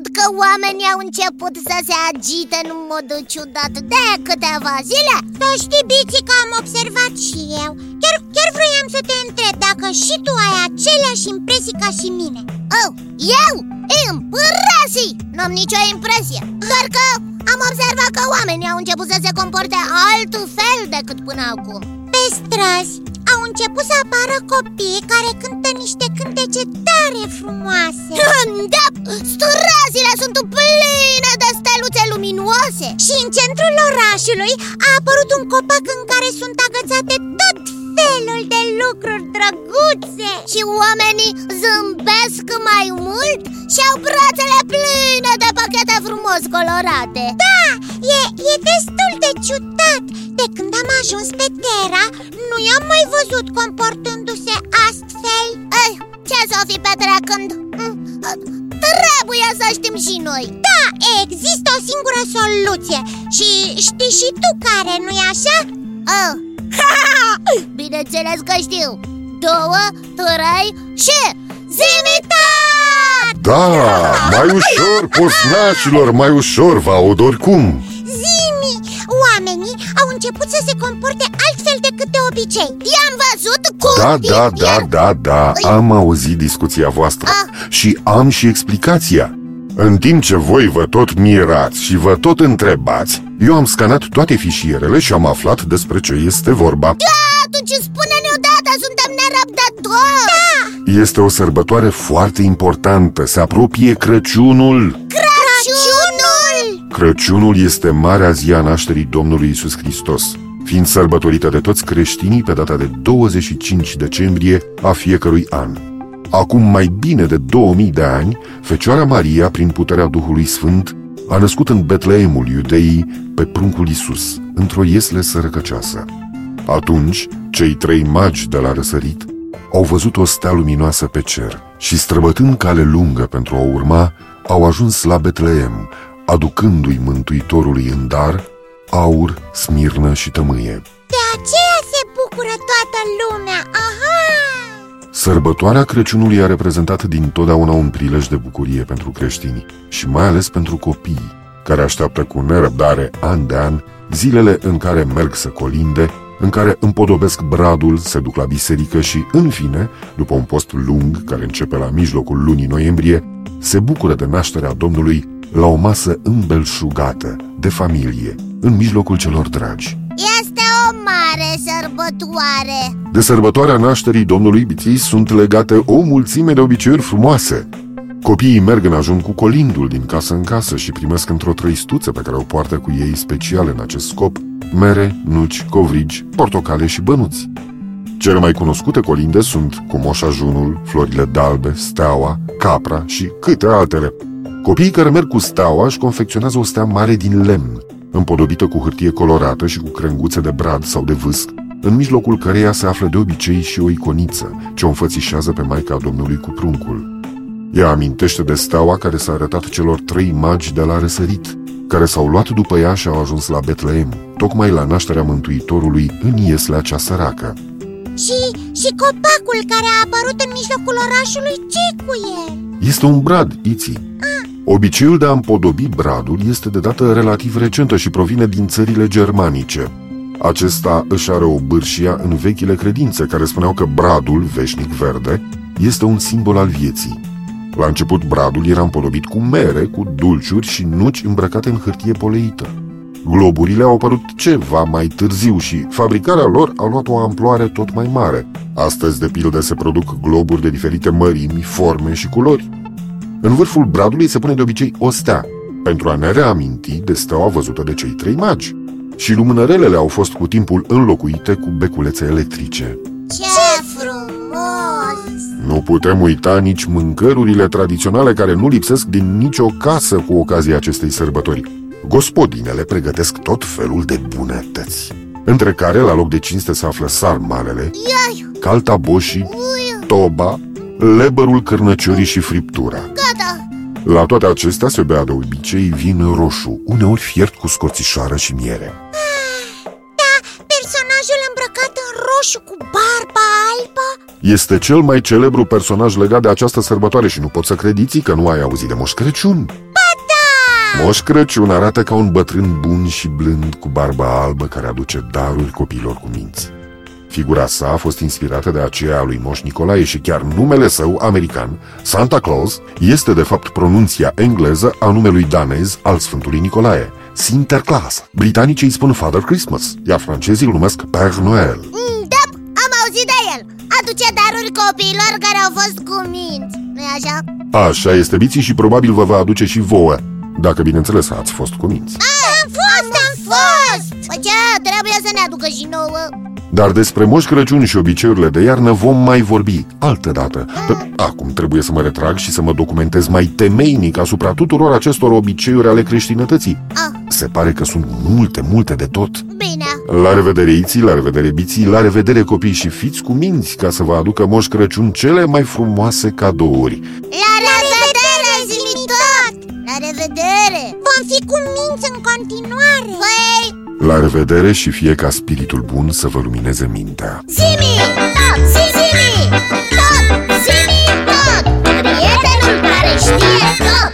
văzut că oamenii au început să se agite în mod ciudat de câteva zile? Să știi, Biții, că am observat și eu Chiar, chiar vroiam să te întreb dacă și tu ai aceleași impresii ca și mine Oh, eu? Impresii! Nu am nicio impresie Doar că am observat că oamenii au început să se comporte altfel decât până acum Pe străzi au început să apară copii care cântă niște cântece tare frumoase Da, străzile sunt pline de steluțe luminoase. Și în centrul orașului a apărut un copac în care sunt agățate tot felul de lucruri drăguțe. Și oamenii zâmbesc mai mult și au brațele pline de pachete frumos colorate. Da, e, e destul de ciudat. De când am ajuns pe Terra, nu i-am mai văzut comportându-se astfel. Ei, ce să fi petrecând? Mm, Trebuie să știm și noi Da, există o singură soluție Și știi și tu care, nu-i așa? oh. Bineînțeles că știu Două, trei și zimitat! Da, mai ușor, posnașilor, mai ușor, vă aud oricum Zimi, oamenii au început să se comporte altfel decât de obicei. I-am văzut cum Da, da, da, da, da, am auzit discuția voastră și am și explicația. În timp ce voi vă tot mirați și vă tot întrebați Eu am scanat toate fișierele și am aflat despre ce este vorba. Atunci spune-ne odată, suntem nerăbdători. Este o sărbătoare foarte importantă, se apropie Crăciunul Crăciunul! Crăciunul este marea zi a nașterii Domnului Isus Hristos, fiind sărbătorită de toți creștinii pe data de 25 decembrie a fiecărui an. Acum mai bine de 2000 de ani, Fecioara Maria, prin puterea Duhului Sfânt, a născut în Betleemul iudeii pe pruncul Isus, într-o iesle sărăcăcioasă. Atunci, cei trei magi de la răsărit au văzut o stea luminoasă pe cer și, străbătând cale lungă pentru a o urma, au ajuns la Betleem, aducându-i Mântuitorului în dar aur, smirnă și tămâie. De aceea se bucură toată lumea, aha! Sărbătoarea Crăciunului a reprezentat din totdeauna un prilej de bucurie pentru creștini și mai ales pentru copii, care așteaptă cu nerăbdare an de an zilele în care merg să colinde, în care împodobesc bradul, se duc la biserică și, în fine, după un post lung care începe la mijlocul lunii noiembrie, se bucură de nașterea Domnului la o masă îmbelșugată, de familie, în mijlocul celor dragi. Este o mare sărbătoare De sărbătoarea nașterii Domnului Biții sunt legate o mulțime de obiceiuri frumoase. Copiii merg în ajun cu colindul din casă în casă și primesc într-o trăistuță pe care o poartă cu ei special în acest scop mere, nuci, covrigi, portocale și bănuți. Cele mai cunoscute colinde sunt cu moș ajunul, florile dalbe, steaua, capra și câte altele. Copiii care merg cu steaua își confecționează o stea mare din lemn, împodobită cu hârtie colorată și cu crenguțe de brad sau de vâsc, în mijlocul căreia se află de obicei și o iconiță, ce o înfățișează pe Maica Domnului cu pruncul. Ea amintește de steaua care s-a arătat celor trei magi de la răsărit, care s-au luat după ea și au ajuns la Betleem, tocmai la nașterea Mântuitorului în ieslea cea săracă. Și, și copacul care a apărut în mijlocul orașului, ce cu el? Este un brad, Iții. Obiceiul de a împodobi bradul este de dată relativ recentă și provine din țările germanice. Acesta își are o bârșia în vechile credințe care spuneau că bradul, veșnic verde, este un simbol al vieții. La început bradul era împodobit cu mere, cu dulciuri și nuci îmbrăcate în hârtie poleită. Globurile au apărut ceva mai târziu și fabricarea lor a luat o amploare tot mai mare. Astăzi, de pildă, se produc globuri de diferite mărimi, forme și culori. În vârful bradului se pune de obicei o stea, pentru a ne reaminti de steaua văzută de cei trei magi. Și lumânărelele au fost cu timpul înlocuite cu beculețe electrice. Ce frumos! Nu putem uita nici mâncărurile tradiționale care nu lipsesc din nicio casă cu ocazia acestei sărbători. Gospodinele pregătesc tot felul de bunătăți, între care la loc de cinste se află sarmalele, Iai, caltaboșii, toba, lebărul cârnăciorii și friptura. gata! La toate acestea se bea de obicei vin roșu, uneori fiert cu scorțișoară și miere. Da, personajul îmbrăcat în roșu cu barba albă este cel mai celebru personaj legat de această sărbătoare și nu pot să crediți că nu ai auzit de Moș Crăciun. Ba da! Moș Crăciun arată ca un bătrân bun și blând cu barba albă care aduce daruri copiilor cu minți. Figura sa a fost inspirată de aceea a lui Moș Nicolae și chiar numele său american, Santa Claus, este de fapt pronunția engleză a numelui danez al Sfântului Nicolae, Sinterklaas. Britanicii îi spun Father Christmas, iar francezii îl numesc Père Noël. Mm, copiilor care au fost cu minți nu așa? Așa este biții și probabil vă va aduce și vouă, dacă bineînțeles ați fost cu minți. Am fost, am fost Păi ce, trebuie să ne aducă și nouă Dar despre Moș Crăciun și obiceiurile de iarnă vom mai vorbi altă dată. Acum trebuie să mă retrag și să mă documentez mai temeinic asupra tuturor acestor obiceiuri ale creștinătății. ah, Se pare că sunt multe, multe de tot. Bine La revedere iții, la revedere biții, la revedere copii și fiți cu minți ca să vă aducă Moș Crăciun cele mai frumoase cadouri. La revedere, zi tot La revedere Vom fi cu minți în continuare Păi, la revedere și fie ca spiritul bun să vă lumineze mintea! Simi! Tot! Simi! Tot! Simi! Tot! Prietenul care știe tot!